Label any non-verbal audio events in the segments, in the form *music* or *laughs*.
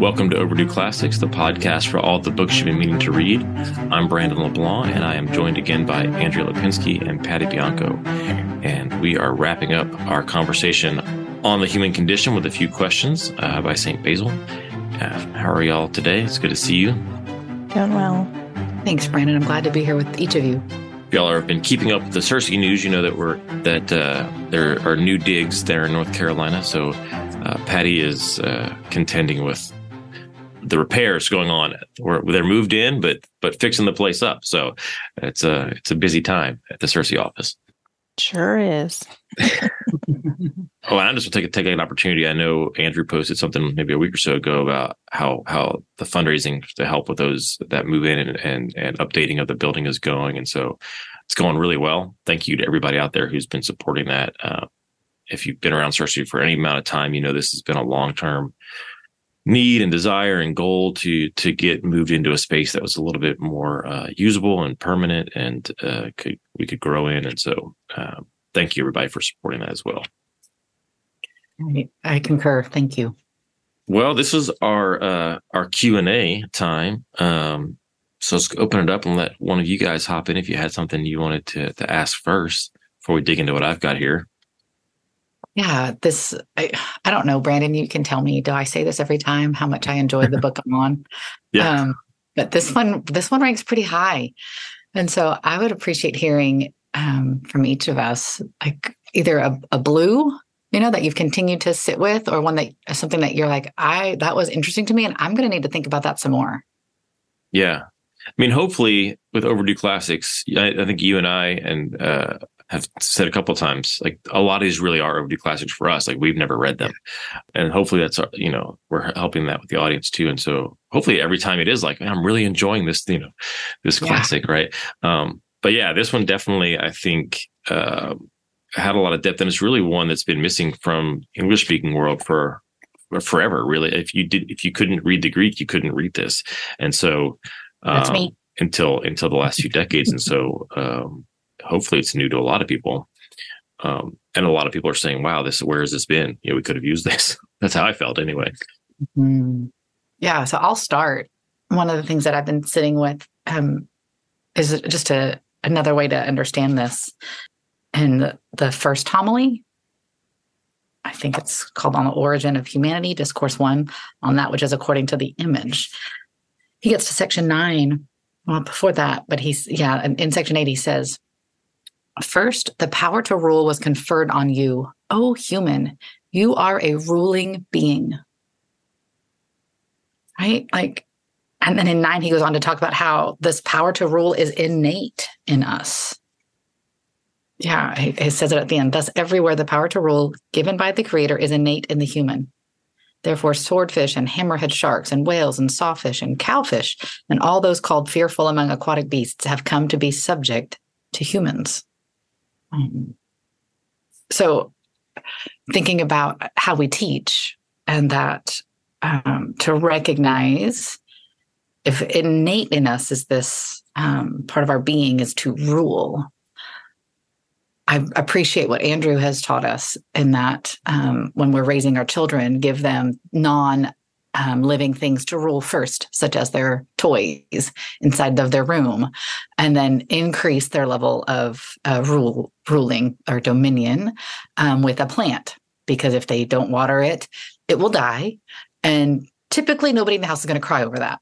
Welcome to Overdue Classics, the podcast for all the books you've been meaning to read. I'm Brandon LeBlanc, and I am joined again by Andrea Lipinski and Patty Bianco. And we are wrapping up our conversation on the human condition with a few questions uh, by St. Basil. Uh, how are y'all today? It's good to see you. Doing well. Thanks, Brandon. I'm glad to be here with each of you. If y'all have been keeping up with the CiRCE news, you know that we're that uh, there are new digs there in North Carolina. So uh, Patty is uh, contending with the repairs going on. Where they're moved in, but but fixing the place up. So it's a it's a busy time at the CiRCE office. Sure is. oh, and I just want to take take an opportunity. I know Andrew posted something maybe a week or so ago about how how the fundraising to help with those that move in and and, and updating of the building is going, and so it's going really well. Thank you to everybody out there who's been supporting that. Uh, if you've been around CiRCE for any amount of time, you know this has been a long term need and desire and goal to to get moved into a space that was a little bit more uh, usable and permanent and uh, could we could grow in. And so, uh, thank you everybody for supporting that as well. I I concur. Thank you. Well, this is our uh, our Q and A time. Um, so let's open it up and let one of you guys hop in if you had something you wanted to to ask first before we dig into what I've got here. Yeah, this I, I don't know, Brandon. You can tell me. Do I say this every time? How much I enjoy the book I'm on? *laughs* Yeah. Um, but this one, this one ranks pretty high, and so I would appreciate hearing um, from each of us, like either a, a blue, you know, that you've continued to sit with, or one that something that you're like, I that was interesting to me, and I'm going to need to think about that some more. Yeah, I mean, hopefully with overdue classics, I, I think you and I and uh, have said a couple of times, like a lot of these really are overdue classics for us. Like we've never read them, and hopefully that's you know we're helping that with the audience too. And so hopefully every time it is like I'm really enjoying this, you know, this yeah. classic, right? Um, but yeah, this one definitely I think uh, had a lot of depth, and it's really one that's been missing from English speaking world for forever. Really, if you did, if you couldn't read the Greek, you couldn't read this, and so. Um, until until the last few decades. And so um, hopefully it's new to a lot of people. Um, and a lot of people are saying, wow, this, where has this been? You know, we could have used this. *laughs* That's how I felt anyway. Mm-hmm. Yeah. So I'll start. One of the things that I've been sitting with um, is just a, another way to understand this. And the, first homily, I think it's called On the Origin of Humanity, Discourse One, on that which is according to the image. He gets to section nine, well, before that, but he's, yeah, in section eight, he says, First, the power to rule was conferred on you. O human, you are a ruling being. Right? Like, and then in nine, he goes on to talk about how this power to rule is innate in us. Yeah, he, he says it at the end. Thus, everywhere the power to rule given by the creator is innate in the human. Therefore, swordfish and hammerhead sharks and whales and sawfish and cowfish and all those called fearful among aquatic beasts have come to be subject to humans. Um, so, thinking about how we teach and that um, to recognize if innate in us is this um, part of our being is to rule. I appreciate what Andrew has taught us in that um, when we're raising our children, give them non um, living things to rule first, such as their toys inside of their room, and then increase their level of uh, rule ruling or dominion um, with a plant. Because if they don't water it, it will die, and typically nobody in the house is going to cry over that.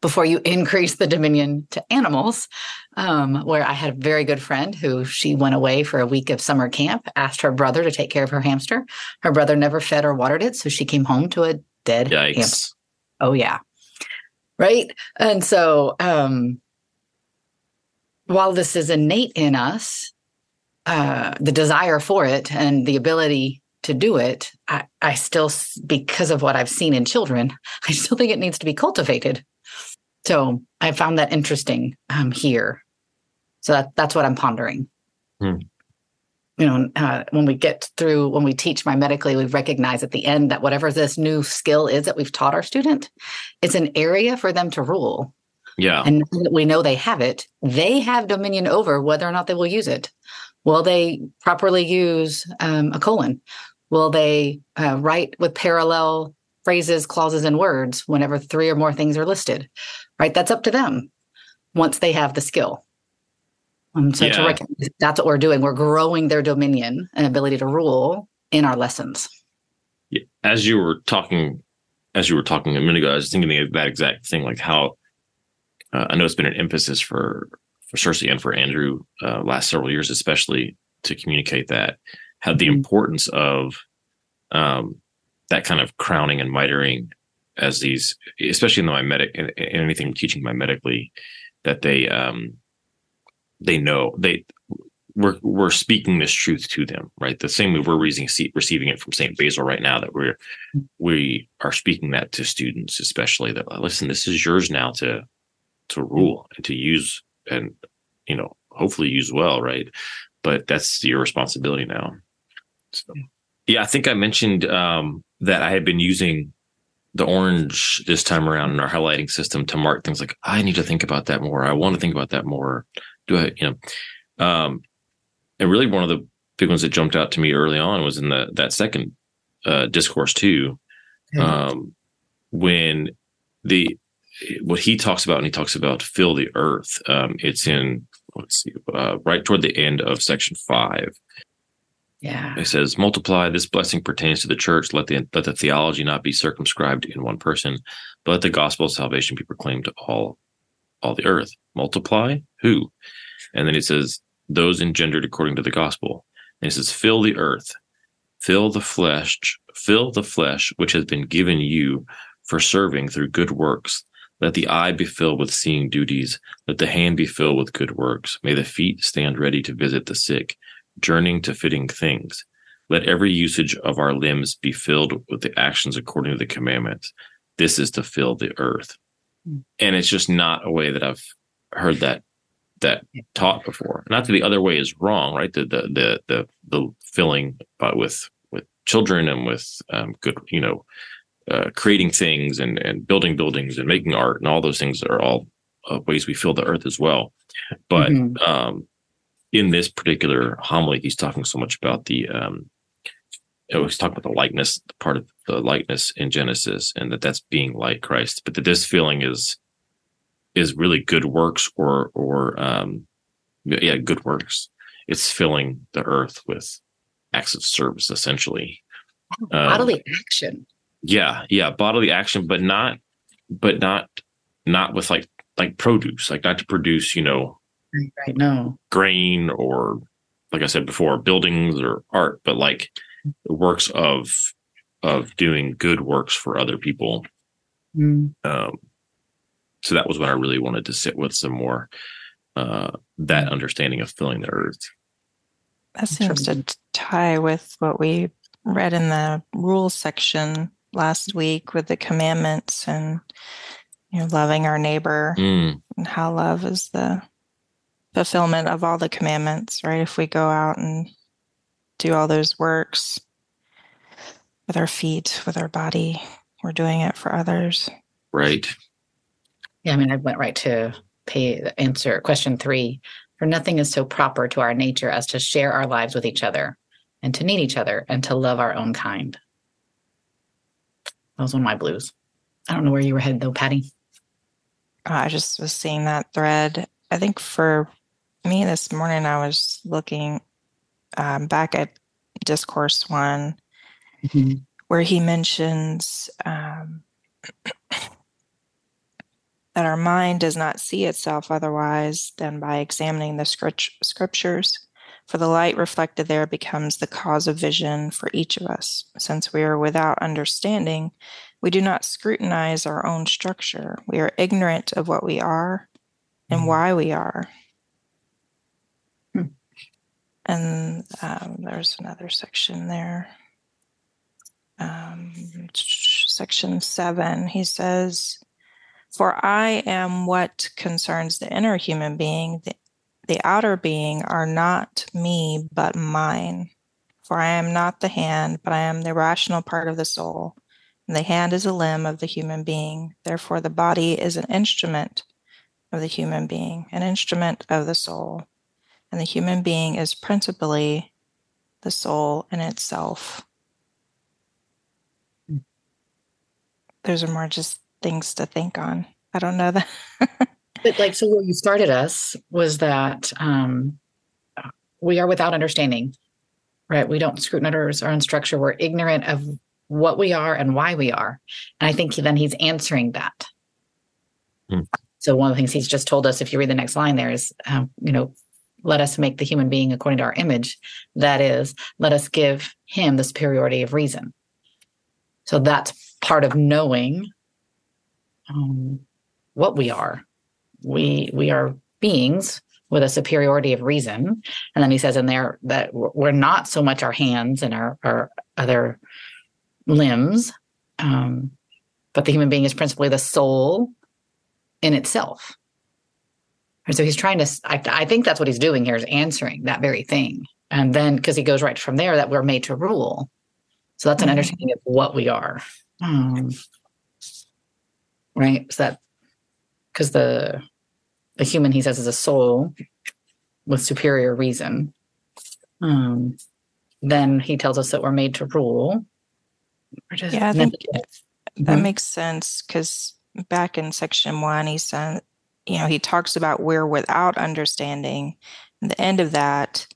Before you increase the dominion to animals, um, where I had a very good friend who she went away for a week of summer camp, asked her brother to take care of her hamster. Her brother never fed or watered it, so she came home to a dead Yikes. hamster. Oh yeah. Right. And so um while this is innate in us, uh the desire for it and the ability to do it, I, I still because of what I've seen in children, *laughs* I still think it needs to be cultivated. So I found that interesting um here. So that that's what I'm pondering. Hmm you know, uh, when we get through, when we teach mimetically, we recognize at the end that whatever this new skill is that we've taught our student, it's an area for them to rule. Yeah. And we know they have it. They have dominion over whether or not they will use it. Will they properly use um, a colon? Will they uh, write with parallel phrases, clauses, and words whenever three or more things are listed, right? That's up to them once they have the skill. Um, so to recognize that's what we're doing. We're growing their dominion and ability to rule in our lessons. Yeah, as you were talking, as you were talking a minute ago, I was thinking of that exact thing, like how uh, I know it's been an emphasis for for CiRCE and for Andrew uh, last several years, especially to communicate that had the Mhm. importance of um, that kind of crowning and mitering as these, especially in the mimetic in, in anything teaching mimetically, that they um, they know they we're we're speaking this truth to them, right? The same way we're receiving receiving it from Saint Basil right now. That we're we are speaking that to students, especially that listen, this is yours now to to rule and to use, and you know, hopefully use well, right? But that's your responsibility now. So, yeah, I think I mentioned um, that I had been using the orange this time around in our highlighting system to mark things like I need to think about that more. I want to think about that more. Do I, you know? Um, and really, one of the big ones that jumped out to me early on was in the that second uh, discourse too, um, when the what he talks about and he talks about fill the earth. Um, it's in let's see, uh, right toward the end of section five. Yeah. It says, "Multiply. This blessing pertains to the church. Let the let the theology not be circumscribed in one person, but let the gospel of salvation be proclaimed to all all the earth. Multiply who?" And then he says, "Those engendered according to the gospel." And it says, "Fill the earth, fill the flesh, fill the flesh which has been given you for serving through good works." Let the eye be filled with seeing duties. Let the hand be filled with good works. May the feet stand ready to visit the sick journeying to fitting things. Let every usage of our limbs be filled with the actions according to the commandments. This is to fill the earth. And it's just not a way that I've heard that that taught before. Not that the other way is wrong, right? The the the the, the filling but with with children and with um, good, you know, uh, creating things and and building buildings and making art and all those things are all uh, ways we fill the earth as well. But Mhm. um, in this particular homily, he's talking so much about the um, oh, he's talking about the likeness, part of the likeness in Genesis, and that that's being like Christ. But that this feeling is is really good works, or or um, yeah, good works. It's filling the earth with acts of service, essentially. Um, Bodily action. yeah, yeah, bodily action, but not, but not, not with like like produce, like not to produce, you know, Right, right. No. grain or like I said before, buildings or art, but like works of of doing good works for other people. Mm. Um, so that was what I really wanted to sit with some more uh, that understanding of filling the earth. That seems to tie with what we read in the rules section last week with the commandments and you know loving our neighbor Mm, and how love is the fulfillment of all the commandments, right? If we go out and do all those works with our feet, with our body, we're doing it for others. right. Yeah, I mean, I went right to pay answer question three. For nothing is so proper to our nature as to share our lives with each other and to need each other and to love our own kind. That was one of my blues. I don't know where you were headed though, Patty. Uh, I just was seeing that thread. I think for me this morning, I was looking um, back at discourse one where he mentions um, that our mind does not see itself otherwise than by examining the script- scriptures. For the light reflected there becomes the cause of vision for each of us. Since we are without understanding, we do not scrutinize our own structure. We are ignorant of what we are and Mhm. why we are. Hmm. And um, there's another section there. Um, section seven, he says, For I am what concerns the inner human being. The, the outer being are not me, but mine. For I am not the hand, but I am the rational part of the soul. And the hand is a limb of the human being. Therefore, the body is an instrument of the human being, an instrument of the soul. And the human being is principally the soul in itself. Those are more just things to think on. I don't know that. *laughs* but like, so where you started us was that um, we are without understanding, right? We don't scrutinize our own structure. We're ignorant of what we are and why we are. And I think then he's answering that. Hmm. So one of the things he's just told us, if you read the next line there is, um, you know, let us make the human being according to our image. That is, let us give him the superiority of reason. So that's part of knowing um, what we are. We we are beings with a superiority of reason, and then he says in there that we're not so much our hands and our, our other limbs, um, but the human being is principally the soul in itself. And so he's trying to, I, I think that's what he's doing here is answering that very thing. And then, because he goes right from there, that we're made to rule. So that's an mm-hmm. understanding of what we are. Um, right. Is that, because the, the human, he says, is a soul with superior reason. Um, then he tells us that we're made to rule. yeah, I think that mm-hmm. makes sense because back in section one, he said, you know, he talks about we're without understanding. And the end of that,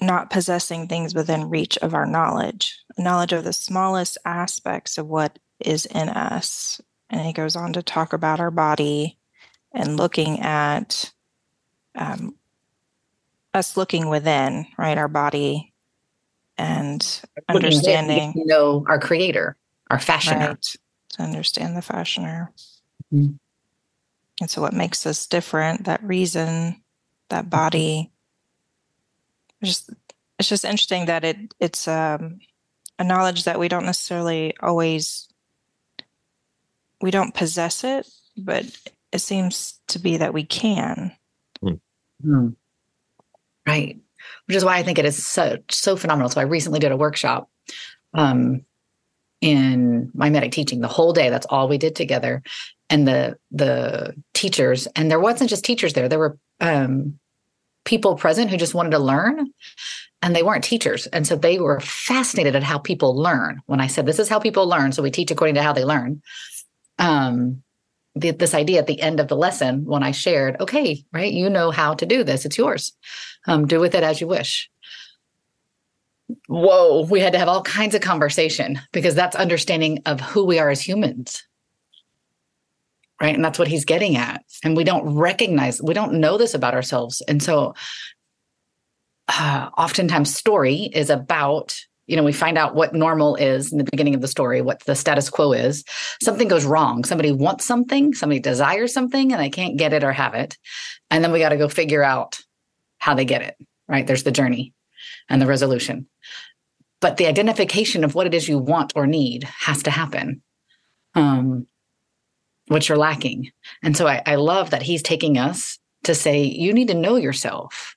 not possessing things within reach of our knowledge, knowledge of the smallest aspects of what is in us. And he goes on to talk about our body and looking at um, us looking within, right? Our body and understanding. You know, our creator, our fashioner. Right to understand the fashioner. Mm-hmm. And so, what makes us different, that reason, that body, just it's just interesting that it it's um, a knowledge that we don't necessarily always we don't possess it, but it seems to be that we can. Mm-hmm. Right, which is why I think it is so so phenomenal. So I recently did a workshop um, in mimetic teaching the whole day. That's all we did together. And the the teachers, and there wasn't just teachers there. There were um, people present who just wanted to learn, and they weren't teachers, and so they were fascinated at how people learn. When I said this is how people learn, so we teach according to how they learn. Um, the, this idea at the end of the lesson when I shared, okay, right, you know how to do this. It's yours. Um, do with it as you wish whoa, we had to have all kinds of conversation because that's understanding of who we are as humans. Right. And that's what he's getting at. And we don't recognize, we don't know this about ourselves. And so uh, oftentimes, story is about you know, we find out what normal is in the beginning of the story, what the status quo is. Something goes wrong. Somebody wants something, somebody desires something, and they can't get it or have it. And then we got to go figure out how they get it, right? There's the journey and the resolution. But the identification of what it is you want or need has to happen, um, which you're lacking. And so I, I love that he's taking us to say, you need to know yourself.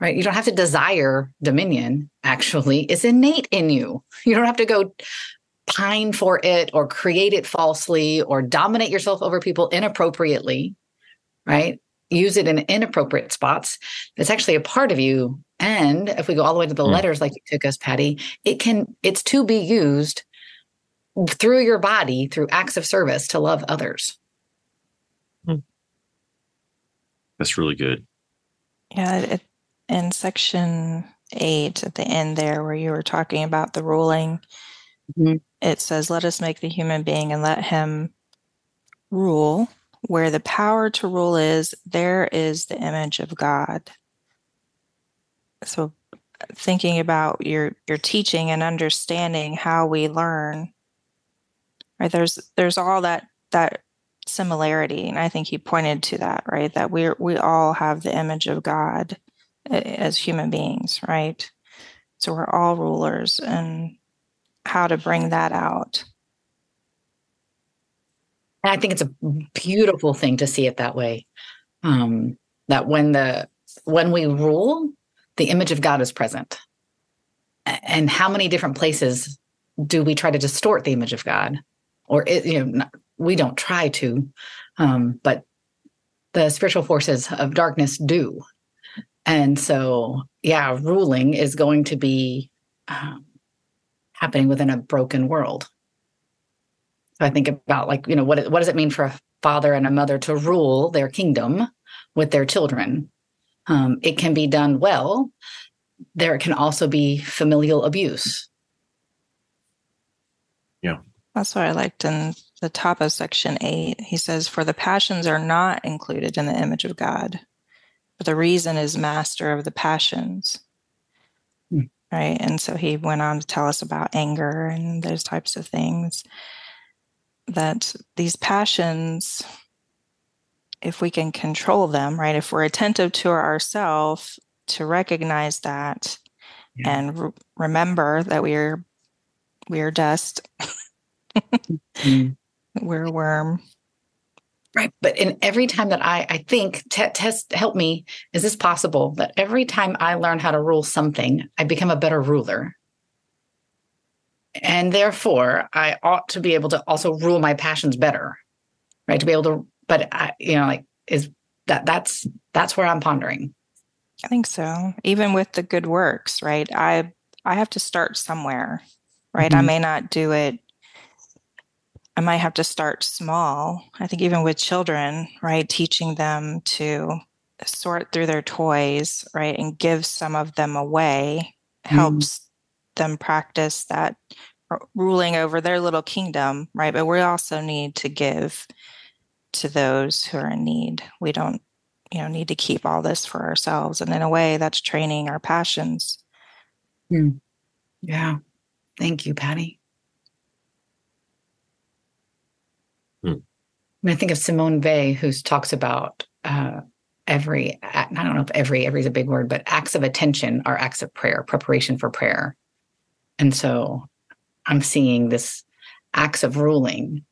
Right? You don't have to desire dominion, actually, it's innate in you. You don't have to go pine for it or create it falsely or dominate yourself over people inappropriately, right? use it in inappropriate spots, it's actually a part of you. And if we go all the way to the mm. letters, like you took us, Patty, it can, it's to be used through your body through acts of service to love others. Mm. That's really good. Yeah. It, in section eight at the end there, where you were talking about the ruling, mm-hmm. it says, Let us make the human being and let him rule where the power to rule is, there is the image of God. So thinking about your your teaching and understanding how we learn, right? There's there's all that that similarity. And I think he pointed to that, right? That we we all have the image of God as human beings, right? So we're all rulers and how to bring that out. And I think it's a beautiful thing to see it that way. Um, that when the when we rule, the image of God is present. And how many different places do we try to distort the image of God? Or it, you know, we don't try to, um, but the spiritual forces of darkness do. And so, yeah, ruling is going to be um, happening within a broken world. So I think about like, you know, what what does it mean for a father and a mother to rule their kingdom with their children? Um, it can be done well. There can also be familial abuse. Yeah. That's what I liked in the top of section eight. He says, For the passions are not included in the image of God, but the reason is master of the passions. Hmm. Right. And so he went on to tell us about anger and those types of things. That these passions, if we can control them, right, if we're attentive to ourselves to recognize that yeah. and re- remember that we are we are dust mm. *laughs* we're a worm right. But in every time that i i think t- test help me is this possible? That every time i learn how to rule something i become a better ruler. And therefore i ought to be able to also rule my passions better right? To be able to but I, you know like is that that's that's where i'm pondering. I think so. Even with the good works right? I i have to start somewhere right? Mm-hmm. i may not do it i might have to start small i think even with children right teaching them to sort through their toys right and give some of them away mm-hmm. helps them practice that ruling over their little kingdom right but we also need to give to those who are in need. We don't, you know, need to keep all this for ourselves. And in a way, that's training our passions. Hmm. Yeah. Thank you, Patty. Hmm. I think of Simone Weil, who talks about uh, every, I don't know if every, every is a big word, but acts of attention are acts of prayer, preparation for prayer. And so I'm seeing this acts of ruling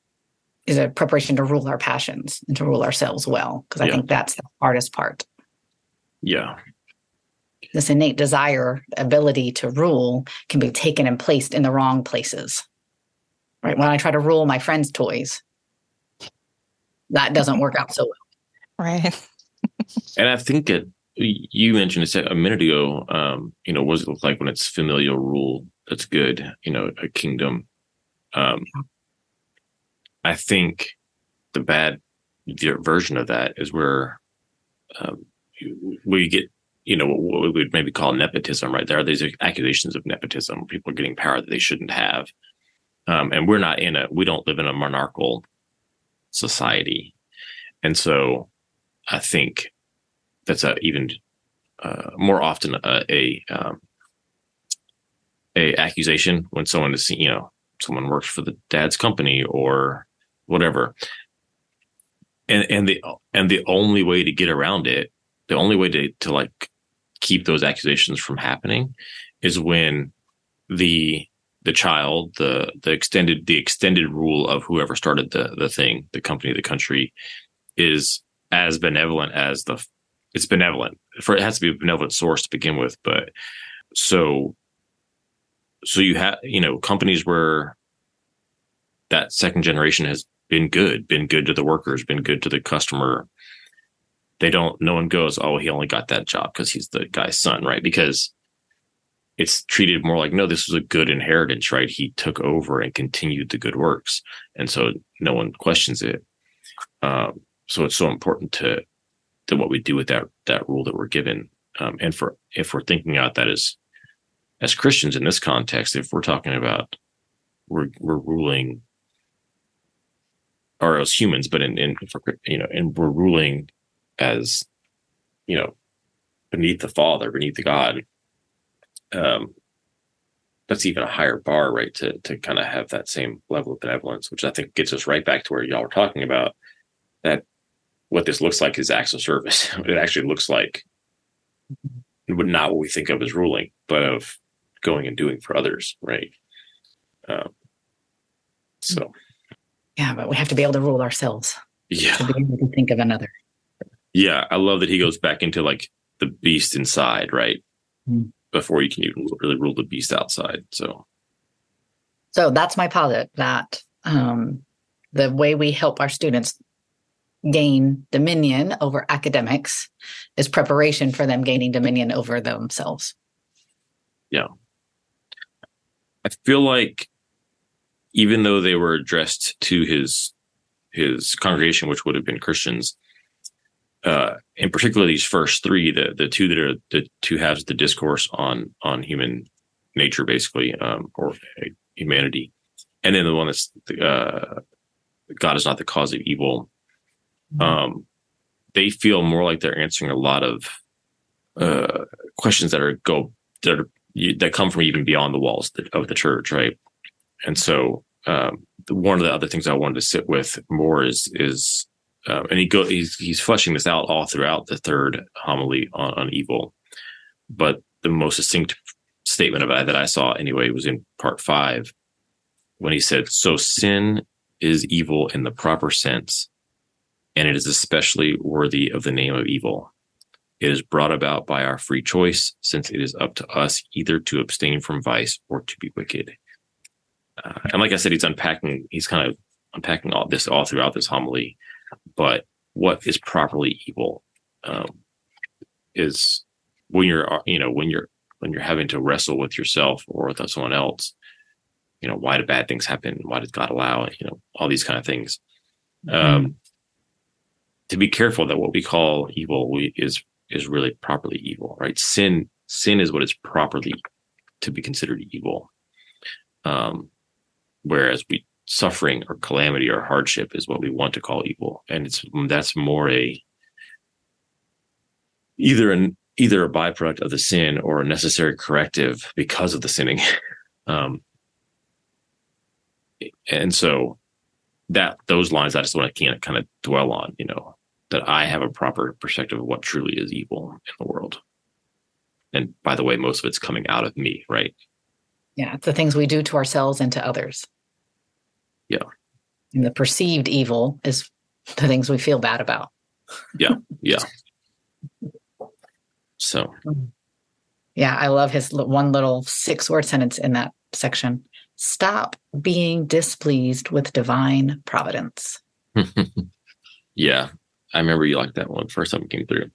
is a preparation to rule our passions and to rule ourselves well because i yeah. think that's the hardest part yeah this innate desire ability to rule can be taken and placed in the wrong places right when i try to rule my friends toys that doesn't work out so well right *laughs* and i think it you mentioned a minute ago um you know what does it look like when it's familial rule that's good you know a kingdom um I think the bad version of that is where um, we get, you know, what we would maybe call nepotism, right? There are these accusations of nepotism. People are getting power that they shouldn't have. Um, and we're not in a, we don't live in a monarchical society. And so I think that's a even uh, more often a, a, um, a accusation when someone is, you know, someone works for the dad's company or whatever. And and the and the only way to get around it, the only way to to like keep those accusations from happening is when the the child, the the extended the extended rule of whoever started the the thing, the company, the country, is as benevolent as the it's benevolent. For it has to be a benevolent source to begin with, but so so you have you know companies where that second generation has been good, been good to the workers, been good to the customer. They don't, no one goes, oh, he only got that job because he's the guy's son, right? Because it's treated more like, no, this was a good inheritance, right? He took over and continued the good works. And so no one questions it. Um, so it's so important to, to what we do with that, that rule that we're given. Um, and for, if we're thinking about that as, as Christians in this context, if we're talking about, we're, we're ruling or as humans, but in, in for, you know, and we're ruling as, you know, beneath the Father, beneath the God. Um, that's even a higher bar, right? To to kind of have that same level of benevolence, which I think gets us right back to where y'all were talking about. That what this looks like is acts of service. *laughs* it actually looks like not what we think of as ruling, but of going and doing for others, right? Um, so yeah, but we have to be able to rule ourselves. Yeah. To be able to think of another. Yeah. I love that he goes back into like the beast inside, right? Mm-hmm. Before you can even really rule the beast outside. So So that's my posit that um, the way we help our students gain dominion over academics is preparation for them gaining dominion over themselves. Yeah. I feel like even though they were addressed to his his congregation, which would have been Christians, uh, in particular these first three, the the two that are the two halves of the discourse on on human nature, basically, um, or humanity, and then the one that's uh, God is not the cause of evil. Mm-hmm. Um, they feel more like they're answering a lot of uh, questions that are go that are that come from even beyond the walls of the church, right? And so, um, one of the other things I wanted to sit with more is is, uh, and he go he's he's fleshing this out all throughout the third homily on, on evil, but the most succinct statement of it that I saw anyway was in part five when he said, "So sin is evil in the proper sense, and it is especially worthy of the name of evil." It is brought about by our free choice, since it is up to us either to abstain from vice or to be wicked. Uh, and like I said, he's unpacking, he's kind of unpacking all this all throughout this homily. But what is properly evil um, is when you're, you know, when you're when you're having to wrestle with yourself or with someone else. You know, why do bad things happen? Why does God allow it? You know, all these kind of things. Mm-hmm. Um, to be careful that what we call evil we, is is really properly evil, right? Sin, sin is what is properly to be considered evil. Um, whereas we suffering or calamity or hardship is what we want to call evil, and it's that's more a either an either a byproduct of the sin or a necessary corrective because of the sinning. *laughs* um, and so that those lines, I just want to kind of kind of dwell on, you know, that I have a proper perspective of what truly is evil in the world. And by the way, most of it's coming out of me, right? Yeah, the things we do to ourselves and to others. Yeah. And the perceived evil is the things we feel bad about. Yeah. Yeah. So, yeah, I love his one little six word sentence in that section. Stop being displeased with divine providence. *laughs* yeah, I remember you liked that one first time it came through.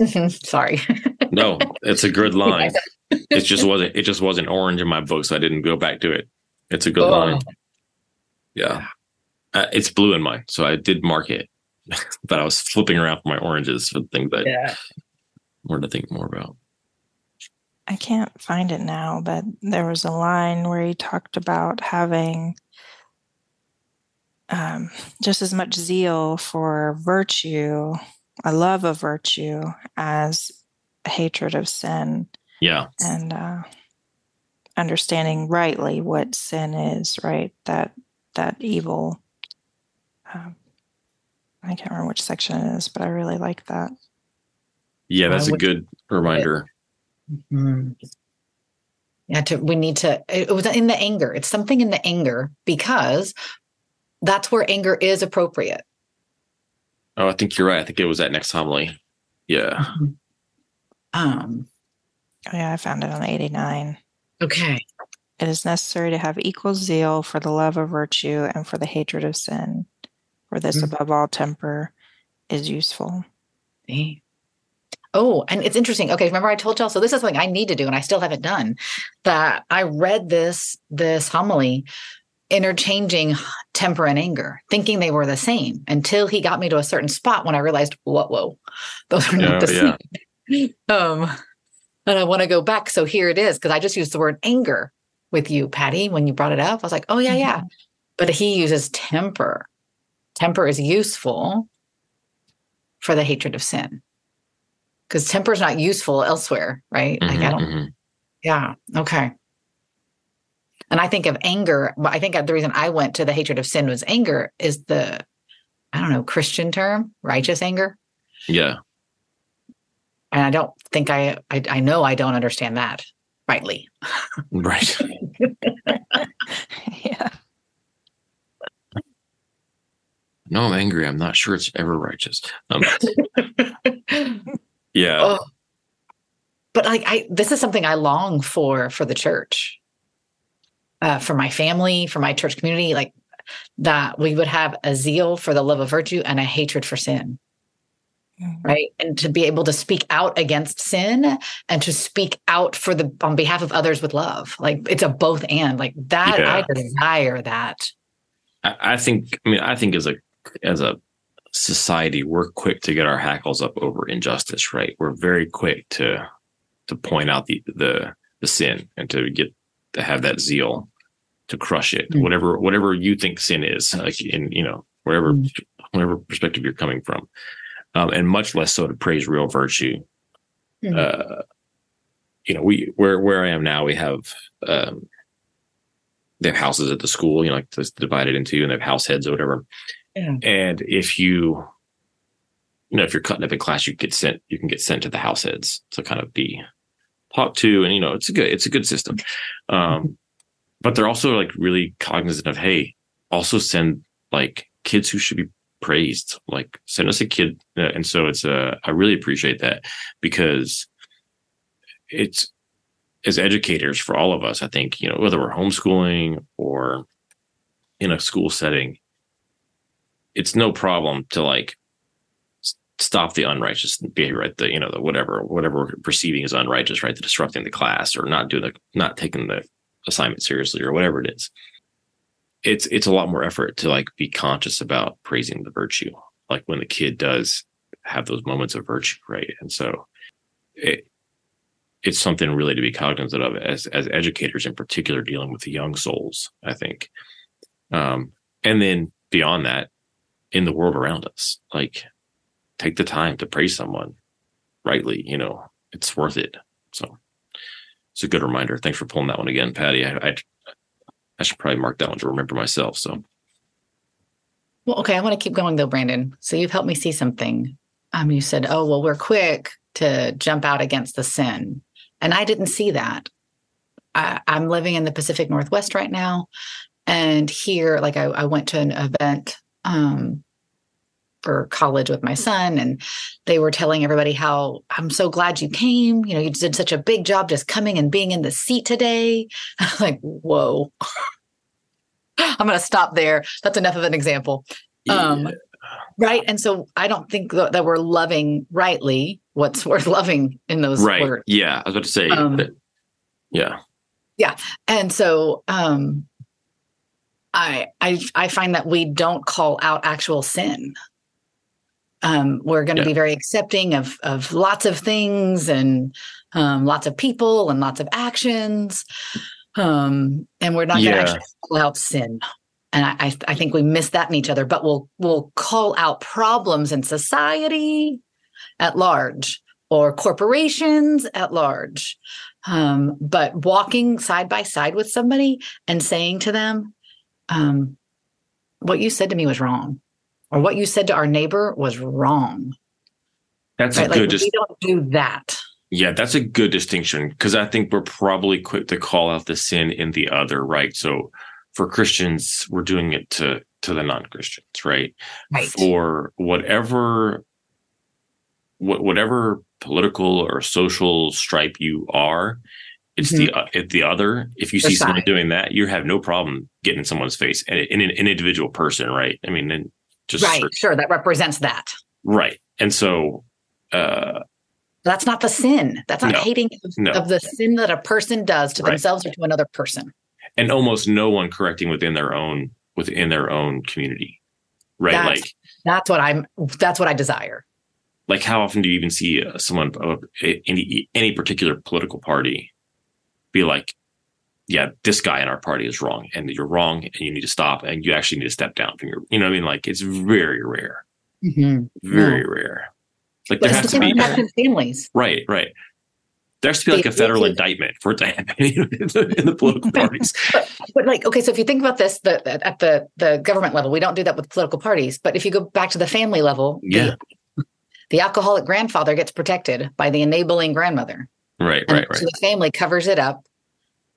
Mm-hmm. *laughs* Sorry. *laughs* no, it's a good line. it just wasn't. It just wasn't orange in my book, so I didn't go back to it. It's a good oh. line. Yeah, uh, it's blue in mine, so I did mark it. *laughs* but I was flipping around for my oranges for the things that yeah. wanted to think more about. I can't find it now, but there was a line where he talked about having um, just as much zeal for virtue, a love of virtue, as a hatred of sin. Yeah. And uh, understanding rightly what sin is, right? That that evil. Um, I can't remember which section it is, but I really like that. Yeah, that's a good reminder. Mm-hmm. Yeah, to, we need to. It was in the anger. It's something in the anger because that's where anger is appropriate. Oh, I think you're right. I think it was that next homily. Yeah. Mm-hmm. Um. Oh, yeah, I found it on 89. Okay. It is necessary to have equal zeal for the love of virtue and for the hatred of sin. For this, mm-hmm. above all temper, is useful. Oh, and it's interesting. Okay, remember I told y'all. So this is something I need to do, and I still haven't done. That I read this this homily interchanging temper and anger, thinking they were the same until he got me to a certain spot when I realized, whoa, whoa, those are not the same. *laughs* Um, and I want to go back. So here it is, because I just used the word anger with you, Patty, when you brought it up. I was like, oh, yeah, yeah. Mm-hmm. But he uses temper. Temper is useful for the hatred of sin. Because temper is not useful elsewhere, right? Mm-hmm, like I don't, mm-hmm. yeah, okay. And I think of anger. I think the reason I went to the hatred of sin was anger is the, I don't know, Christian term, righteous anger. Yeah. And I don't think I, I, I know I don't understand that rightly. Right. *laughs* yeah. No, I'm angry. I'm not sure it's ever righteous. Um, *laughs* yeah. Oh. But like I, this is something I long for for the church uh, for my family, for my church community, like that we would have a zeal for the love of virtue and a hatred for sin. Mm-hmm. right and to be able to speak out against sin and to speak out for the on behalf of others with love like it's a both and like that Yeah. i desire that I, I think. I mean, I think as a as a society, we're quick to get our hackles up over injustice. Right? We're very quick to to point out the the the sin and to get to have that zeal to crush it. Mm. Whatever whatever you think sin is, like in you know wherever Mm. whatever perspective you're coming from, um, and much less so to praise real virtue. Mm. Uh, you know, we where where I am now, we have um, they have houses at the school, you know, like it's divided into, and they have house heads or whatever. Yeah. And if you, you know, if you're cutting up in class, you get sent, you can get sent to the house heads to kind of be talked to, and you know, it's a good, it's a good system. Um, but they're also like really cognizant of, hey, also send like kids who should be praised, like send us a kid, uh, and so it's a i really appreciate that because it's as educators for all of us, I think, you know, whether we're homeschooling or in a school setting, it's no problem to like stop the unrighteous behavior, right? The, you know, the whatever, whatever we're perceiving as unrighteous, right? The disrupting the class or not doing the, not taking the assignment seriously or whatever it is. It's, it's a lot more effort to like be conscious about praising the virtue. Like when the kid does have those moments of virtue, right? And so it, it's something really to be cognizant of as as educators in particular dealing with the young souls i think um and then beyond that in the world around us like take the time to praise someone rightly you know it's worth it so it's a good reminder thanks for pulling that one again patty i i, I should probably mark that one to remember myself so. Well okay i want to keep going though brandon. So you've helped me see something. Um you said oh well we're quick to jump out against the sin. And i didn't see that. I, i'm living in the pacific northwest right now and here like i, I went to an event um for college with my son and they were telling everybody how i'm so glad you came. You know you did such a big job just coming and being in the seat today. *laughs* I was like whoa. *laughs* I'm going to stop there. That's enough of an example. Um right? And so i don't think that, that we're loving rightly what's *laughs* worth loving in those right. words. Yeah i was about to say Um, that, yeah. yeah. And so um I, I i find that we don't call out actual sin um we're going to Yeah. be very accepting of of lots of things and um lots of people and lots of actions. Um and we're not going to actually call out sin. And I, I i think we miss that in each other but we'll we'll call out problems in society at large or corporations at large. Um, but walking side by side with somebody and saying to them um, what you said to me was wrong or what you said to our neighbor was wrong that's right a like good dis- we don't do that Yeah, that's a good distinction because I think we're probably quick to call out the sin in the other, right? So for Christians, we're doing it to to the non-Christians, right? right For whatever what whatever political or social stripe you are, it's the uh, it's the other. If you see someone doing that, you have no problem getting in someone's face and in an, individual person, right? I mean, and just right sure that represents that right. And so uh that's not the sin that's not No. hating of, No. of the sin that a person does to Right. themselves or to another person and almost no one correcting within their own within their own community right That's- like that's what i'm that's what i desire like how often do you even see uh, someone of any any particular political party be like yeah this guy in our party is wrong and you're wrong and you need to stop and you actually need to step down from your you know what i mean? Like it's very rare. Mm-hmm. Very rare. Like but there has to be families. Right right. There has to be like a federal indictment for it to happen in the, in the political *laughs* parties. but like okay so if you think about this the, at the the government level we don't do that with political parties but if you go back to the family level the- Yeah. the, alcoholic grandfather gets protected by the enabling grandmother. Right and right right. so the family covers it up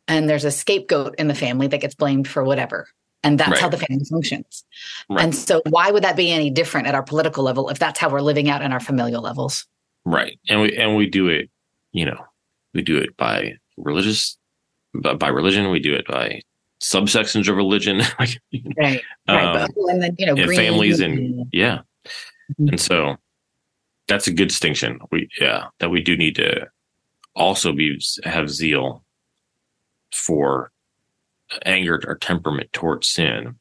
and there's a scapegoat in the family that gets blamed for whatever and that's Right. how the family functions Right. and so why would that be any different at our political level if that's how we're living out in our familial levels Right. And we and we do it, you know, we do it by religious by, by religion, we do it by subsections of religion, *laughs* right right um, and then you know and green families and yeah. Mhm. And so that's a good distinction. We yeah, that we do need to also be have zeal for anger or temperament towards sin,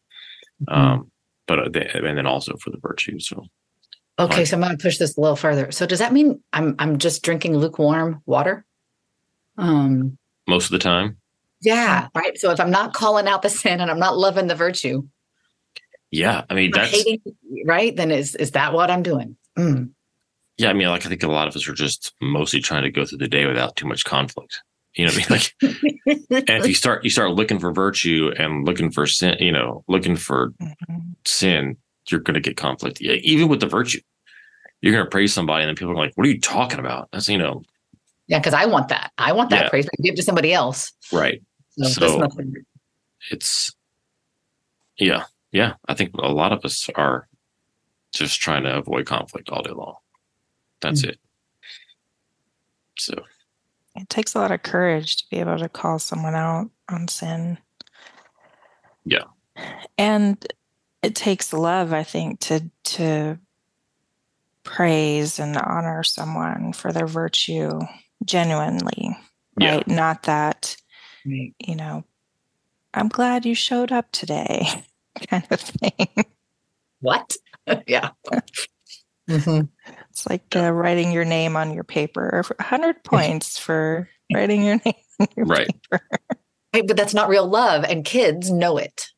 Mm-hmm. um, but uh, the, and then also for the virtue. So Okay, so I'm going to push this a little further. So does that mean I'm I'm just drinking lukewarm water? Um, most of the time, yeah, right. So if I'm not calling out the sin and I'm not loving the virtue, yeah. I mean that's hating, right? Then is is that what I'm doing? Mm. yeah. I mean, like I think a lot of us are just mostly trying to go through the day without too much conflict. You know what I mean? Like, *laughs* and if you start you start looking for virtue and looking for sin, you know, looking for Mhm. sin, you're going to get conflict. Even with the virtue, you're going to praise somebody, and then people are like, "What are you talking about?" That's you know, Yeah, because I want that. I want that Yeah. praise. I give to somebody else. right? So, So- this must be- It's yeah, yeah. I think a lot of us are just trying to avoid conflict all day long. That's it. So It takes a lot of courage to be able to call someone out on sin. Yeah. And it takes love, I think, to to praise and honor someone for their virtue genuinely. Yeah. Right. Not that, Right. you know, I'm glad you showed up today *laughs* kind of thing. What? *laughs* yeah. *laughs* Mhm. It's like uh, writing your name on your paper. 100 *laughs* points for writing your *laughs* name on your Right. paper. Right, but that's not real love, and kids know it.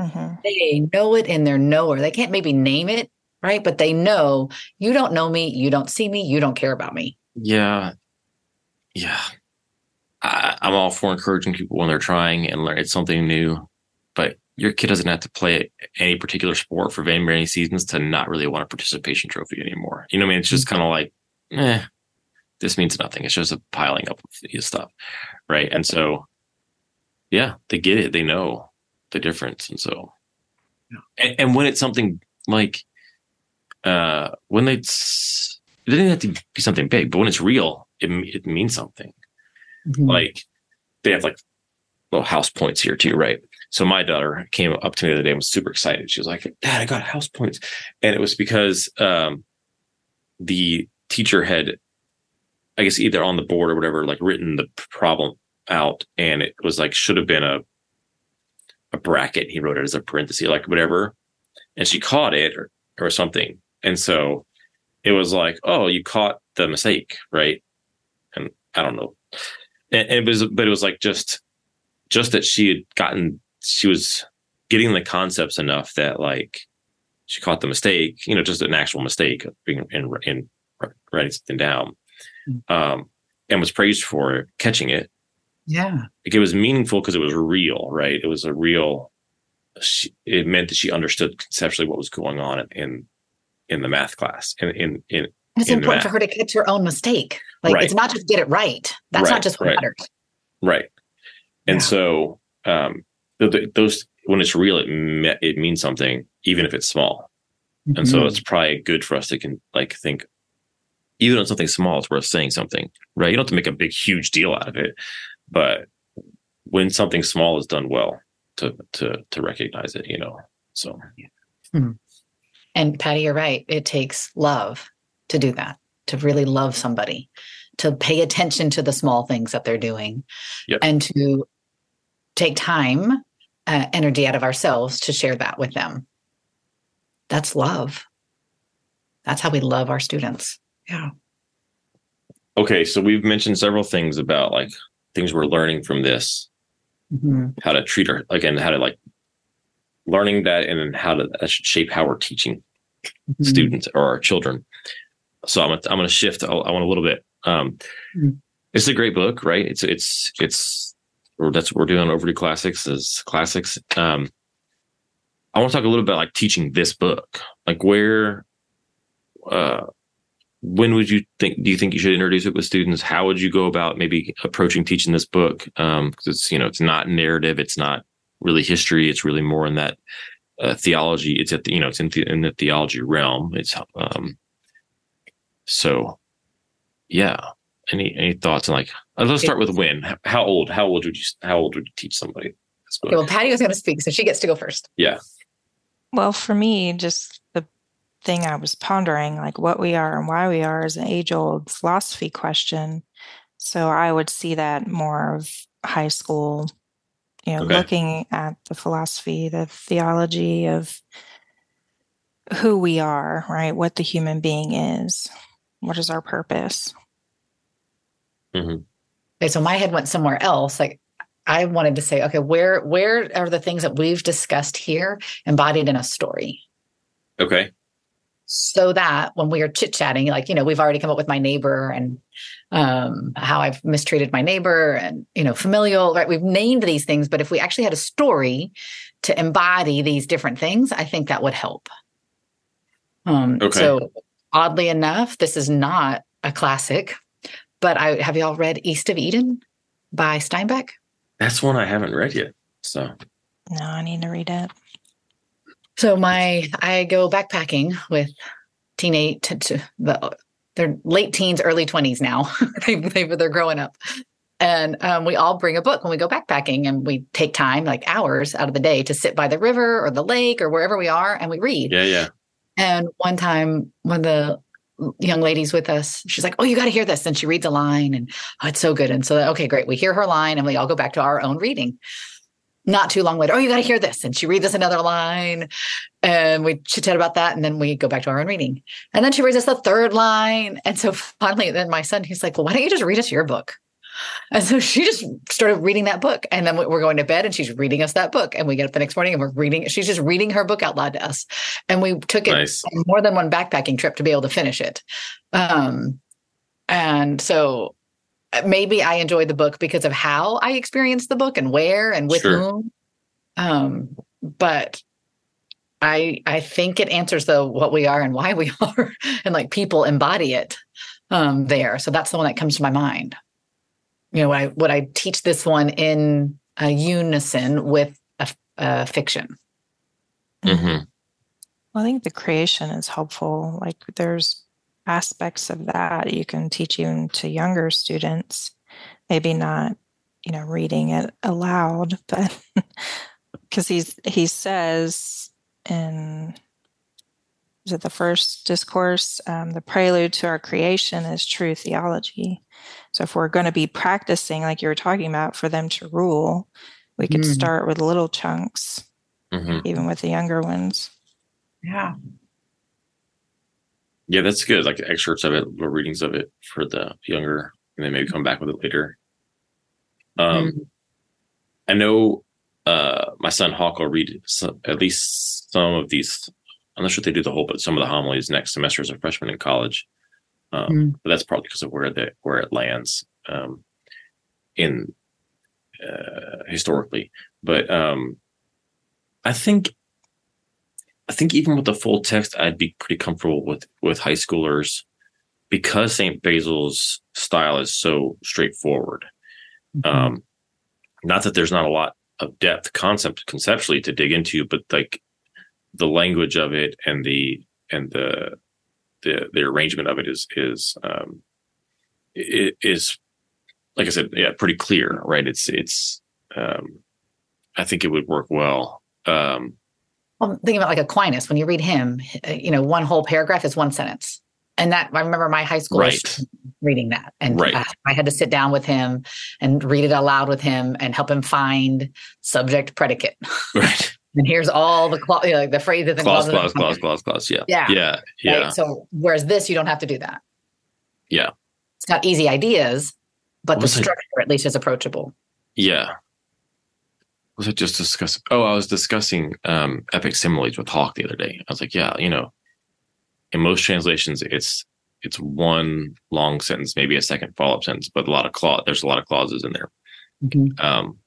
Mhm. They know it in their knower. They can't maybe name it, right? But they know you don't know me, you don't see me, you don't care about me. yeah, yeah. I, I'm all for encouraging people when they're trying and learn it's something new, but your kid doesn't have to play any particular sport for very many seasons to not really want a participation trophy anymore. You know what I mean? It's just kind of like, eh, this means nothing. It's just a piling up of stuff, right? And so, yeah, they get it. They know the difference, and so, and, and when it's something like, uh, when it's it doesn't have to be something big, but when it's real, it it means something like they have like little house points here too, right? So my daughter came up to me the other day and was super excited. She was like, Dad, I got house points. And it was because um the teacher had I guess either on the board or whatever, like written the problem out and it was like should have been a a bracket. He wrote it as a parenthesis, like whatever. And she caught it or, or something. And so it was like, oh, you caught the mistake, right? And I don't know. And, and it was, but it was like just, just that she had gotten, she was getting the concepts enough that like she caught the mistake, you know, just an actual mistake of being in, in writing something down, um, and was praised for catching it. Yeah. Like it was meaningful because it was real, right? It was a real. She, it meant that she understood conceptually what was going on in in, in the math class, in in, in It's in important that. for her to catch her own mistake. Like Right. it's not just get it right. That's Right, not just what right. matters. Right. And Yeah. so, um, th- th- those, when it's real, it, me- it means something, even if it's small. And so Mhm. it's probably good for us to can like think, even on something small, it's worth saying something, right? You don't have to make a big, huge deal out of it, but when something small is done well, to to to recognize it, you know. So And Patty, you're right. It takes love to do that, to really love somebody, to pay attention to the small things that they're doing, Yep. and to take time, uh, energy out of ourselves to share that with them. That's love. That's how we love our students. Yeah. okay, so we've mentioned several things about like things we're learning from this, Mhm. how to treat our again, how to like learning that and then how to that should shape how we're teaching Mhm. students or our children. So I'm gonna, I'm going to shift. I want a little bit. Um, Mm. It's a great book, right? It's it's it's or that's what we're doing overdue classics is classics. Um, I want to talk a little bit about like teaching this book, like where, uh, when would you think? Do you think you should introduce it with students? How would you go about maybe approaching teaching this book? Um, because it's you know it's not narrative, it's not really history. It's really more in that uh, theology. It's at the, you know, it's in the, in the theology realm. It's, um, so yeah. Any, any thoughts on like, uh, let's start with when, how old, how old would you, how old would you teach somebody? Okay, well, Patty was going to speak, so she gets to go first. yeah Well, for me, just the thing I was pondering, like what we are and why we are, is an age old philosophy question. So I would see that more of high school, you know, Okay. looking at the philosophy, the theology of who we are, right? What the human being is, what is our purpose? Okay, so my head went somewhere else. Like I wanted to say, okay, where where are the things that we've discussed here embodied in a story? Okay. So that when we are chit chatting, like you know, we've already come up with my neighbor and um, how I've mistreated my neighbor, and you know, familial. Right? We've named these things, but if we actually had a story to embody these different things, I think that would help. Um, Okay. So oddly enough, this is not a classic, but I have you all read East of Eden by Steinbeck? That's one I haven't read yet. So No, I need to read it. So my I go backpacking with teenage to, to the they're late teens, early twenties now. *laughs* they, they they're growing up, and um, we all bring a book when we go backpacking, and we take time, like hours out of the day, to sit by the river or the lake or wherever we are, and we read. yeah, yeah. And one time, one of the young ladies with us, she's like, "Oh, you got to hear this!" And she reads a line, and oh, it's so good. And so, okay, great. We hear her line, and we all go back to our own reading. Not too long later, oh, you got to hear this, and she reads us another line, and we chit chat about that, and then we go back to our own reading. And then she reads us the third line, and so finally, then my son, he's like, "Well, why don't you just read us your book?" And so she just started reading that book. And then we're going to bed and she's reading us that book. And we get up the next morning and we're reading, she's just reading her book out loud to us. And we took it Nice. more than one backpacking trip to be able to finish it. Um, and so uh, maybe I enjoyed the book because of how I experienced the book and where and with Sure. whom. Um, but I I think it answers the what we are and why we *laughs* are, and like people embody it um, there. So that's the one that comes to my mind. You know, I would I teach this one in a unison with a, a fiction. hmm Well, I think the creation is helpful. Like there's aspects of that you can teach even to younger students. Maybe not, you know, reading it aloud, *laughs* but because he's he says in is it the first discourse, um, the prelude to our creation is true theology. So if we're going to be practicing, like you were talking about, for them to rule, we could Mm. start with little chunks, hmm even with the younger ones. Yeah. Yeah, that's good. Like excerpts of it, little readings of it for the younger, and then maybe come back with it later. Um, Mm. I know uh, my son Hawk will read some, at least some of these. I'm not sure if they do the whole, but some of the homilies next semester as a freshman in college. Um, Mm. But that's probably because of where the where it lands um, in uh, historically. But um, I think I think even with the full text, I'd be pretty comfortable with with high schoolers because St. Basil's style is so straightforward. Mm-hmm. Um, not that there's not a lot of depth concept conceptually to dig into, but like the language of it and the and the the the arrangement of it is is um it is like I said, yeah, pretty clear, right? It's it's um I think it would work well. Um Well, think about like Aquinas. When you read him, you know, one whole paragraph is one sentence. And that I remember my high school Right. reading that, and Right. uh, I had to sit down with him and read it aloud with him and help him find subject predicate. *laughs* right. And here's all the cla- you know, the phrases and Clause, clause, clause, clause, clause. Yeah. Yeah. Yeah. Right? Yeah. So whereas this, you don't have to do that. Yeah. It's not easy ideas, but the structure at least is approachable. Yeah. Was it just discuss? Oh, I was discussing um, epic similes with Hawk the other day. I was like, yeah, you know, in most translations, it's it's one long sentence, maybe a second follow up sentence, but a lot of clause. There's a lot of clauses in there. Um,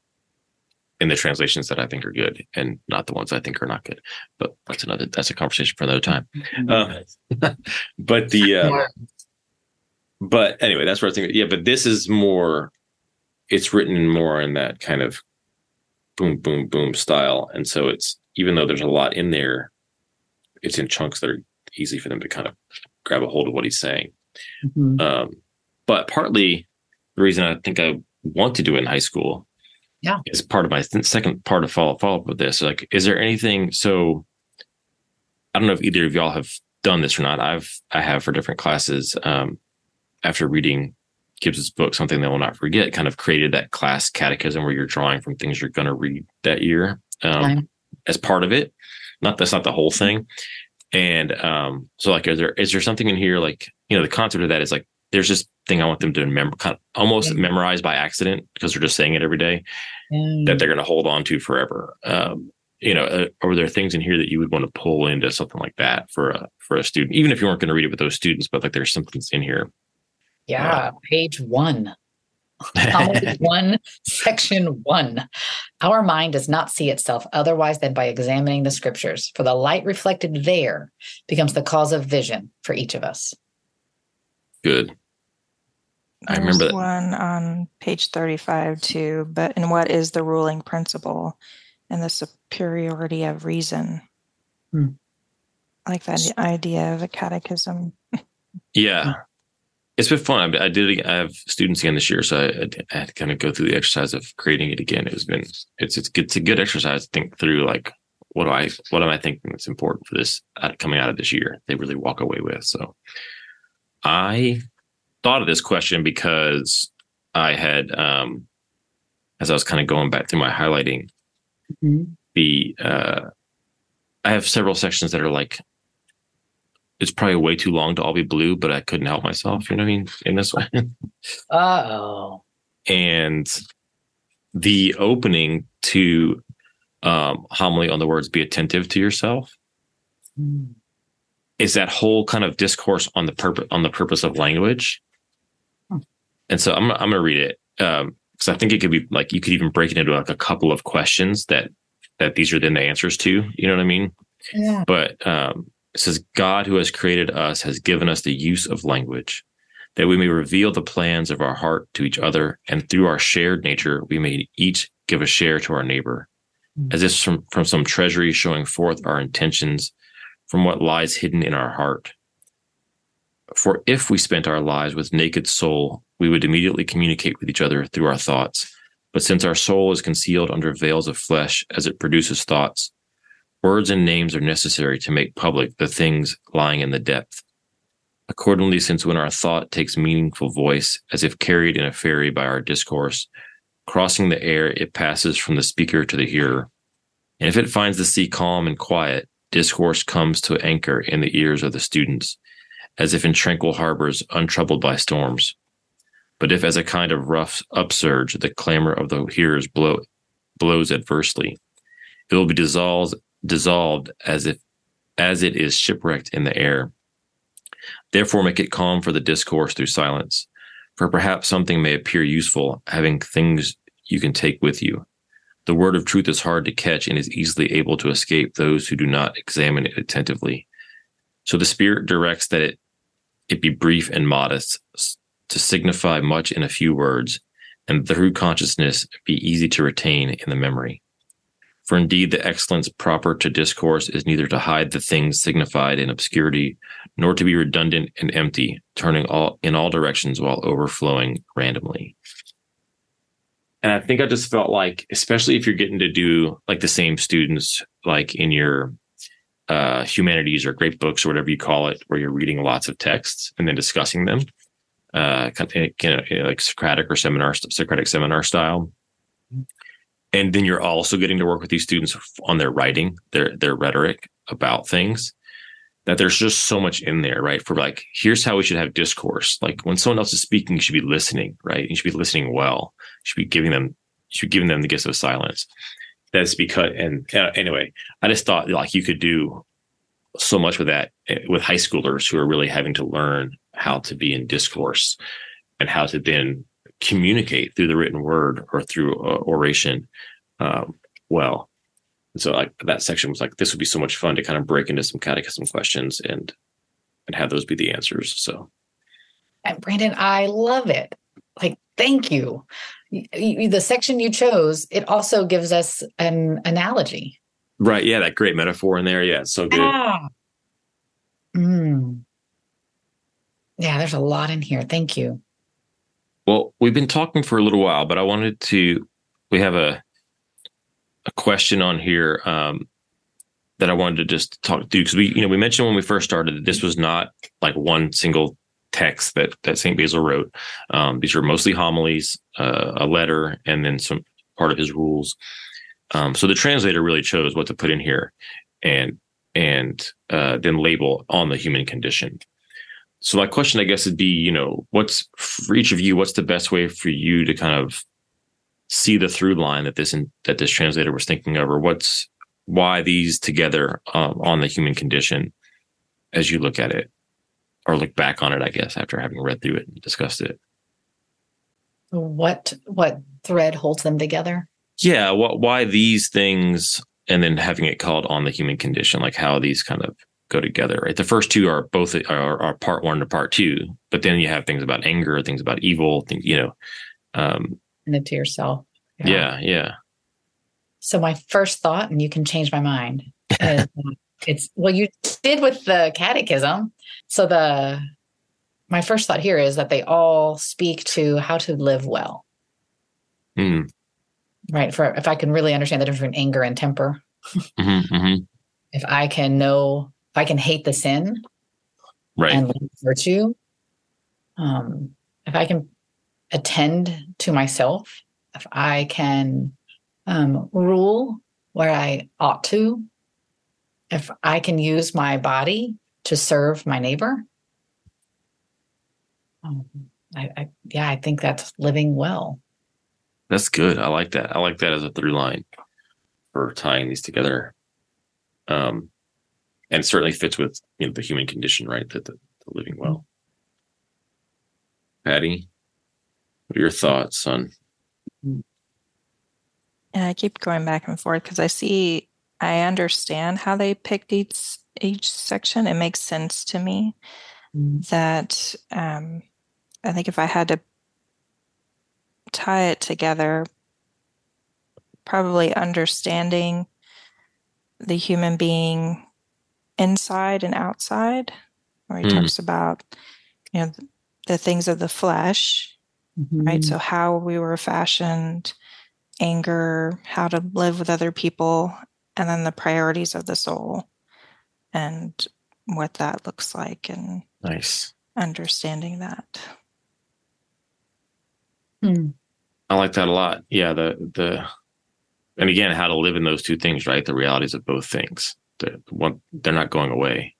in the translations that I think are good, and not the ones I think are not good. But that's another. That's a conversation for another time. Um, *laughs* but the uh, Yeah. but anyway, that's what I was thinking. Yeah, but this is more. It's written more in that kind of boom, boom, boom style, and so it's even though there's a lot in there, it's in chunks that are easy for them to kind of grab a hold of what he's saying. Mhm. Um, but partly the reason I think I want to do it in high school, Yeah. is part of my second part of follow follow up with this. Like, is there anything? So, I don't know if either of y'all have done this or not. I've I have for different classes. Um, after reading Gibbs's book, something they will not forget, kind of created that class catechism where you're drawing from things you're going to read that year um, okay. as part of it. Not that's not the whole thing. And um, so, like, is there is there something in here like you know the concept of that is like there's this thing I want them to remember, kind of almost memorize by accident because they're just saying it every day mm. that they're going to hold on to forever. Um, you know, uh, are there things in here that you would want to pull into something like that for a for a student, even if you weren't going to read it with those students, but like there's something in here. Yeah, uh, page one. *laughs* one, section one. Our mind does not see itself otherwise than by examining the scriptures, for the light reflected there becomes the cause of vision for each of us. Good. I remember that. one on page 35 too, but in what is the ruling principle and the superiority of reason? Hmm. I like that idea of a catechism. yeah. It's been fun. I, I did. I have students again this year, so I, I, had to kind of go through the exercise of creating it again. It has been it's it's. It's a good exercise to think through. Like, what do I what am I thinking that's important for this coming out of this year? They really walk away with. So, I thought of this question because I had, um, as I was kind of going back through my highlighting, mm-hmm. the uh, I have several sections that are like it's probably way too long to all be blue, but I couldn't help myself. You know what I mean? In this way. *laughs* oh. And the opening to um, homily on the words "be attentive to yourself" mm. is that whole kind of discourse on the purpose on the purpose of language and so I'm I'm gonna read it because um, I think it could be like you could even break it into like a couple of questions that that these are then the answers to. You know what I mean? Yeah. But um, it says God, who has created us, has given us the use of language, that we may reveal the plans of our heart to each other, and through our shared nature, we may each give a share to our neighbor, mm-hmm. as if from from some treasury showing forth our intentions, from what lies hidden in our heart. For if we spent our lives with naked soul, we would immediately communicate with each other through our thoughts. But since our soul is concealed under veils of flesh as it produces thoughts, words and names are necessary to make public the things lying in the depth. Accordingly, since when our thought takes meaningful voice, as if carried in a ferry by our discourse, crossing the air, it passes from the speaker to the hearer. And if it finds the sea calm and quiet, discourse comes to anchor in the ears of the students, as if in tranquil harbors untroubled by storms. But if as a kind of rough upsurge the clamor of the hearers blow, blows adversely, it will be dissolved, dissolved as if as it is shipwrecked in the air. Therefore make it calm for the discourse through silence, for perhaps something may appear useful, having things you can take with you. The word of truth is hard to catch and is easily able to escape those who do not examine it attentively. So the Spirit directs that it, it be brief and modest, to signify much in a few words, and through consciousness be easy to retain in the memory. For indeed, the excellence proper to discourse is neither to hide the things signified in obscurity, nor to be redundant and empty, turning all in all directions while overflowing randomly. And I think I just felt like, especially if you're getting to do like the same students, like in your uh, humanities or great books or whatever you call it, where you're reading lots of texts and then discussing them uh, kind of, like Socratic or seminar, Socratic seminar style. And then you're also getting to work with these students on their writing, their their rhetoric about things. That there's just so much in there, right? For like, here's how we should have discourse. Like when someone else is speaking, you should be listening, right? You should be listening well. You should be giving them, you should be giving them the gift of silence. That's because, and uh, anyway, I just thought like you could do so much with that eh, with high schoolers who are really having to learn how to be in discourse and how to then communicate through the written word or through uh, oration um, well. And so like that section was like, this would be so much fun to kind of break into some catechism questions and and have those be the answers. So and Brandon, I love it. Like, thank you. The section you chose, it also gives us an analogy. Right. Yeah, that great metaphor in there. Yeah, so good. Ah. Mm. Yeah, there's a lot in here. Thank you. Well, we've been talking for a little while, but I wanted to. We have a a question on here. Um, that I wanted to just talk through because we, you know, we mentioned when we first started that this was not like one single text that that Saint Basil wrote. Um, these are mostly homilies, uh, a letter, and then some part of his rules. Um, so the translator really chose what to put in here, and and uh, then label on the human condition. So my question, I guess, would be, you know, what's for each of you? What's the best way for you to kind of see the through line that this that this translator was thinking of, or what's why these together uh, on the human condition as you look at it or look back on it, I guess, after having read through it and discussed it. What what thread holds them together? Yeah, what why these things and then having it called on the human condition, like how these kind of go together, right? The first two are both are, are part one to part two, but then you have things about anger, things about evil, things, you know. Um, and it to yourself. Yeah. yeah, yeah. So my first thought, and you can change my mind, *laughs* is, it's well, you did with the catechism. So the my first thought here is that they all speak to how to live well. Mm. Right. For if I can really understand the difference between anger and temper. Mm-hmm, mm-hmm. If I can know, if I can hate the sin, right, and virtue. Um, if I can attend to myself, if I can um, rule where I ought to, if I can use my body to serve my neighbor, um, I, I, yeah, I think that's living well. That's good. I like that. I like that as a through line for tying these together. Um, and it certainly fits with you know the human condition, right? That the, the living well. Patty, what are your thoughts on? And I keep going back and forth because I see, I understand how they picked each each section. It makes sense to me mm-hmm. that um, I think if I had to tie it together, probably understanding the human being inside and outside, where he mm. talks about, you know, the, the things of the flesh, mm-hmm. right? So how we were fashioned, anger, how to live with other people, and then the priorities of the soul and what that looks like and nice understanding that. Hmm. I like that a lot. Yeah, the the and again, how to live in those two things, right? The realities of both things. The one they're not going away.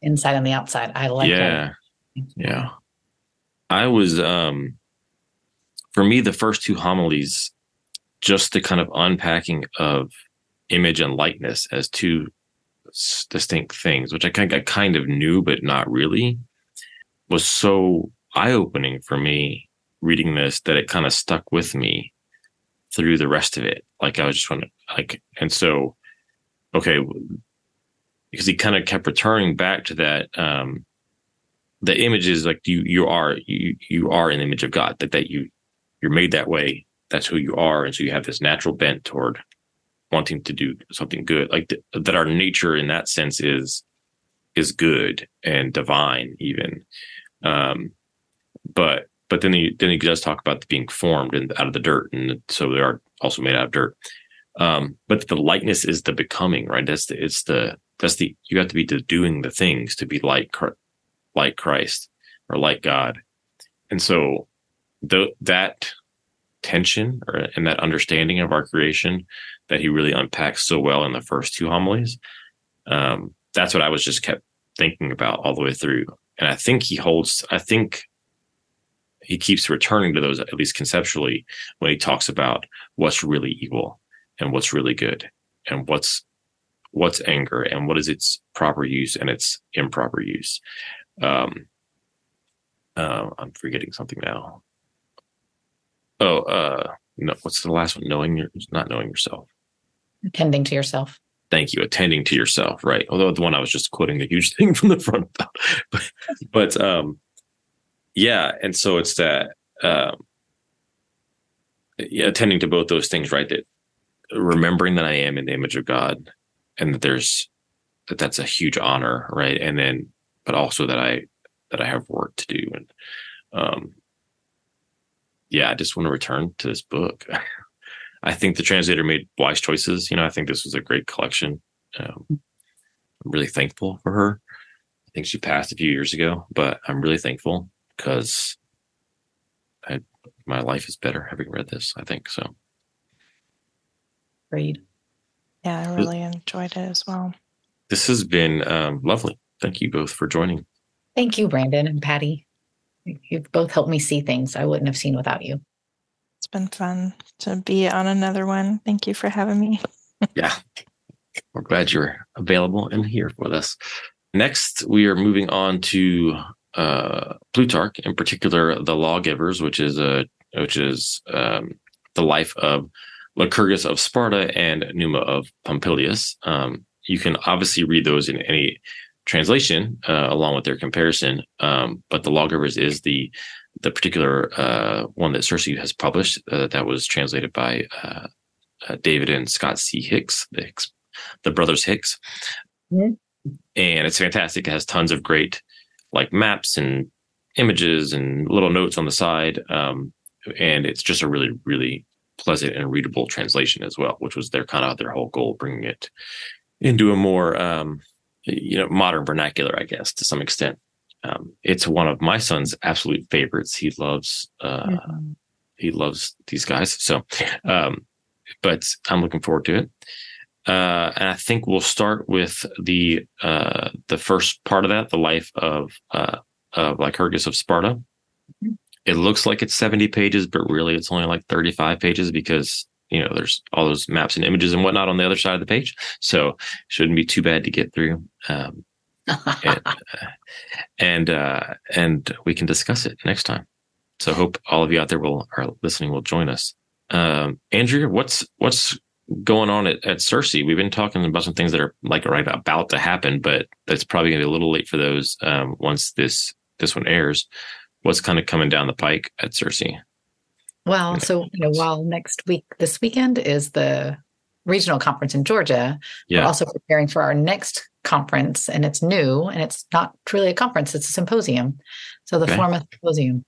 Inside and the outside. I like yeah. That. Yeah. I was um for me the first two homilies just the kind of unpacking of image and likeness as two distinct things, which I kind of, I kind of knew, but not really, was so eye opening for me reading this that it kind of stuck with me through the rest of it. Like I was just wondering, like, and so, okay, because he kind of kept returning back to that, um, the images like you, you are, you, you are an image of God that, that you, you're made that way. That's who you are. And so you have this natural bent toward wanting to do something good, like th- that our nature in that sense is, is good and divine even. Um, but but then he then he does talk about being formed and out of the dirt, and so they are also made out of dirt. Um, but the likeness is the becoming, right? That's the it's the that's the you have to be the doing the things to be like like Christ or like God, and so the that tension or and that understanding of our creation that he really unpacks so well in the first two homilies. Um, that's what I was just kept thinking about all the way through, and I think he holds. I think he keeps returning to those at least conceptually when he talks about what's really evil and what's really good and what's what's anger and what is its proper use and its improper use um uh, i'm forgetting something now oh uh no what's the last one? Knowing your not knowing yourself. Attending to yourself. Thank you attending to yourself right. Although the one i was just quoting a huge *laughs* thing from the front. About but but um yeah and so it's that um yeah, attending to both those things right that remembering that i am in the image of god and that there's that that's a huge honor right and then but also that i that i have work to do and um yeah i just want to return to this book *laughs* i think the translator made wise choices you know i think this was a great collection um, I'm really thankful for her. I think she passed a few years ago, but I'm really thankful because I, my life is better having read this. I think so. Read. Yeah, I really enjoyed it as well. This has been um, lovely. Thank you both for joining. Thank you, Brandon and Patty. You've both helped me see things I wouldn't have seen without you. It's been fun to be on another one. Thank you for having me. *laughs* yeah. We're glad you're available and here with us. Next, we are moving on to uh, Plutarch, in particular, the Lawgivers, which is a which is um, the life of Lycurgus of Sparta and Numa of Pompilius. Um, you can obviously read those in any translation uh, along with their comparison, um, but the Lawgivers is the the particular uh, one that CiRCE has published uh, that was translated by uh, uh, David and Scott C. Hicks, the Hicks, the brothers Hicks, mm-hmm. and it's fantastic. It has tons of great like maps and images and little notes on the side, um, and it's just a really really pleasant and readable translation as well, which was their kind of their whole goal, bringing it into a more um, you know modern vernacular, I guess, to some extent. Um, it's one of my son's absolute favorites. He loves uh, mm-hmm. he loves these guys. So, um, but I'm looking forward to it. Uh, and I think we'll start with the uh, the first part of that, the life of uh, of Lycurgus of Sparta. Mm-hmm. It looks like it's 70 pages, but really it's only like 35 pages because you know there's all those maps and images and whatnot on the other side of the page. So shouldn't be too bad to get through. Um, and *laughs* uh, and, uh, and we can discuss it next time. So hope all of you out there will are listening will join us. Um, Andrea, what's what's going on at, at CiRCE? We've been talking about some things that are like right about to happen, but that's probably going to be a little late for those um, once this this one airs. What's kind of coming down the pike at CiRCE? Well, so you know, while next week, this weekend is the regional conference in Georgia, yeah. we're also preparing for our next conference, and it's new, and it's not really a conference; it's a symposium. So the okay. of symposium.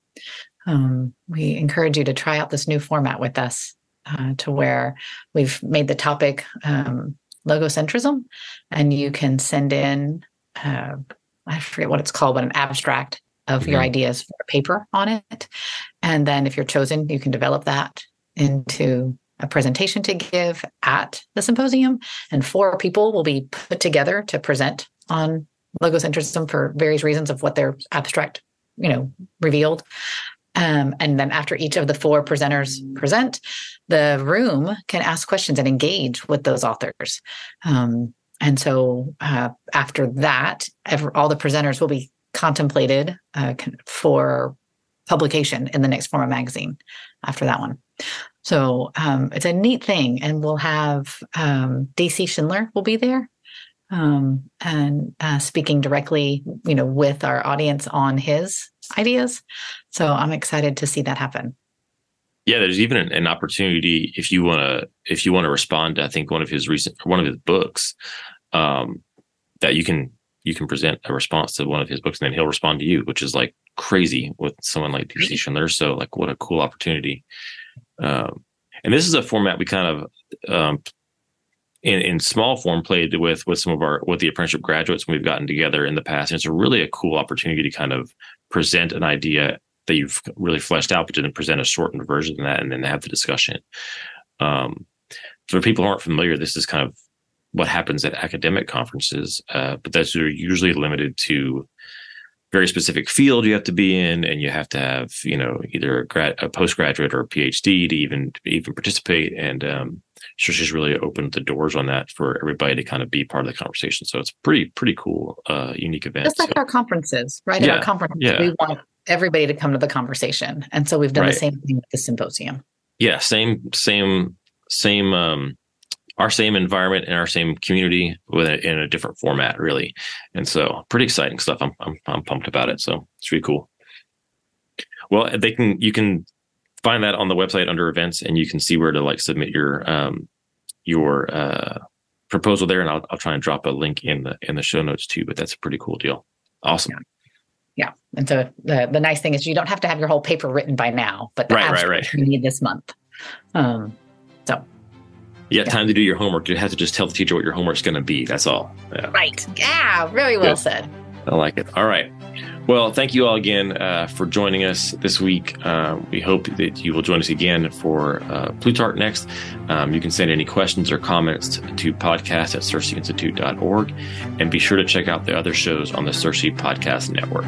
Um, we encourage you to try out this new format with us uh, to where we've made the topic um, logocentrism, and you can send in, uh, I forget what it's called, but an abstract of mm-hmm. your ideas for a paper on it. And then if you're chosen, you can develop that into a presentation to give at the symposium. And four people will be put together to present on logocentrism for various reasons of what their abstract, you know, revealed. Um, and then after each of the four presenters present, the room can ask questions and engage with those authors. Um, and so uh, after that, every, all the presenters will be contemplated uh, for publication in the next FORMA magazine after that one. So um, it's a neat thing, and we'll have um, DC Schindler will be there um, and uh, speaking directly, you know, with our audience on his ideas. So I'm excited to see that happen. Yeah, there's even an, an opportunity if you want to if you want to respond to I think one of his recent one of his books um, that you can you can present a response to one of his books and then he'll respond to you, which is like crazy with someone like DC Schindler. So like what a cool opportunity. Um, and this is a format we kind of um, in, in small form played with with some of our with the apprenticeship graduates when we've gotten together in the past. And it's a really a cool opportunity to kind of present an idea that you've really fleshed out, but then present a shortened version of that and then have the discussion. Um, for people who aren't familiar, this is kind of what happens at academic conferences, uh, but those are usually limited to very specific field you have to be in, and you have to have you know either a, grad, a postgraduate or a PhD to even even participate. And um, so she's really opened the doors on that for everybody to kind of be part of the conversation. So it's pretty pretty cool, uh, unique event. Just like so, our conferences, right? Yeah, at our conference, yeah. we want everybody to come to the conversation, and so we've done right. the same thing with the symposium. Yeah, same same same um, our same environment and our same community with a, in a different format, really. And so, pretty exciting stuff. I'm, I'm I'm pumped about it. So it's really cool. Well, they can you can find that on the website under events, and you can see where to like submit your um your uh proposal there, and I'll I'll try and drop a link in the in the show notes too. But that's a pretty cool deal. Awesome. Yeah. Yeah. And so the, the nice thing is you don't have to have your whole paper written by now, but the right, right, right. you need this month. Um, so You got time to do your homework. You have to just tell the teacher what your homework's going to be. That's all. Yeah. Right. Yeah. Very well Good. said. I like it. All right. Well, thank you all again uh, for joining us this week. Uh, we hope that you will join us again for uh, Plutarch next. Um, you can send any questions or comments to podcast at circeinstitute.org and be sure to check out the other shows on the CiRCE Podcast Network.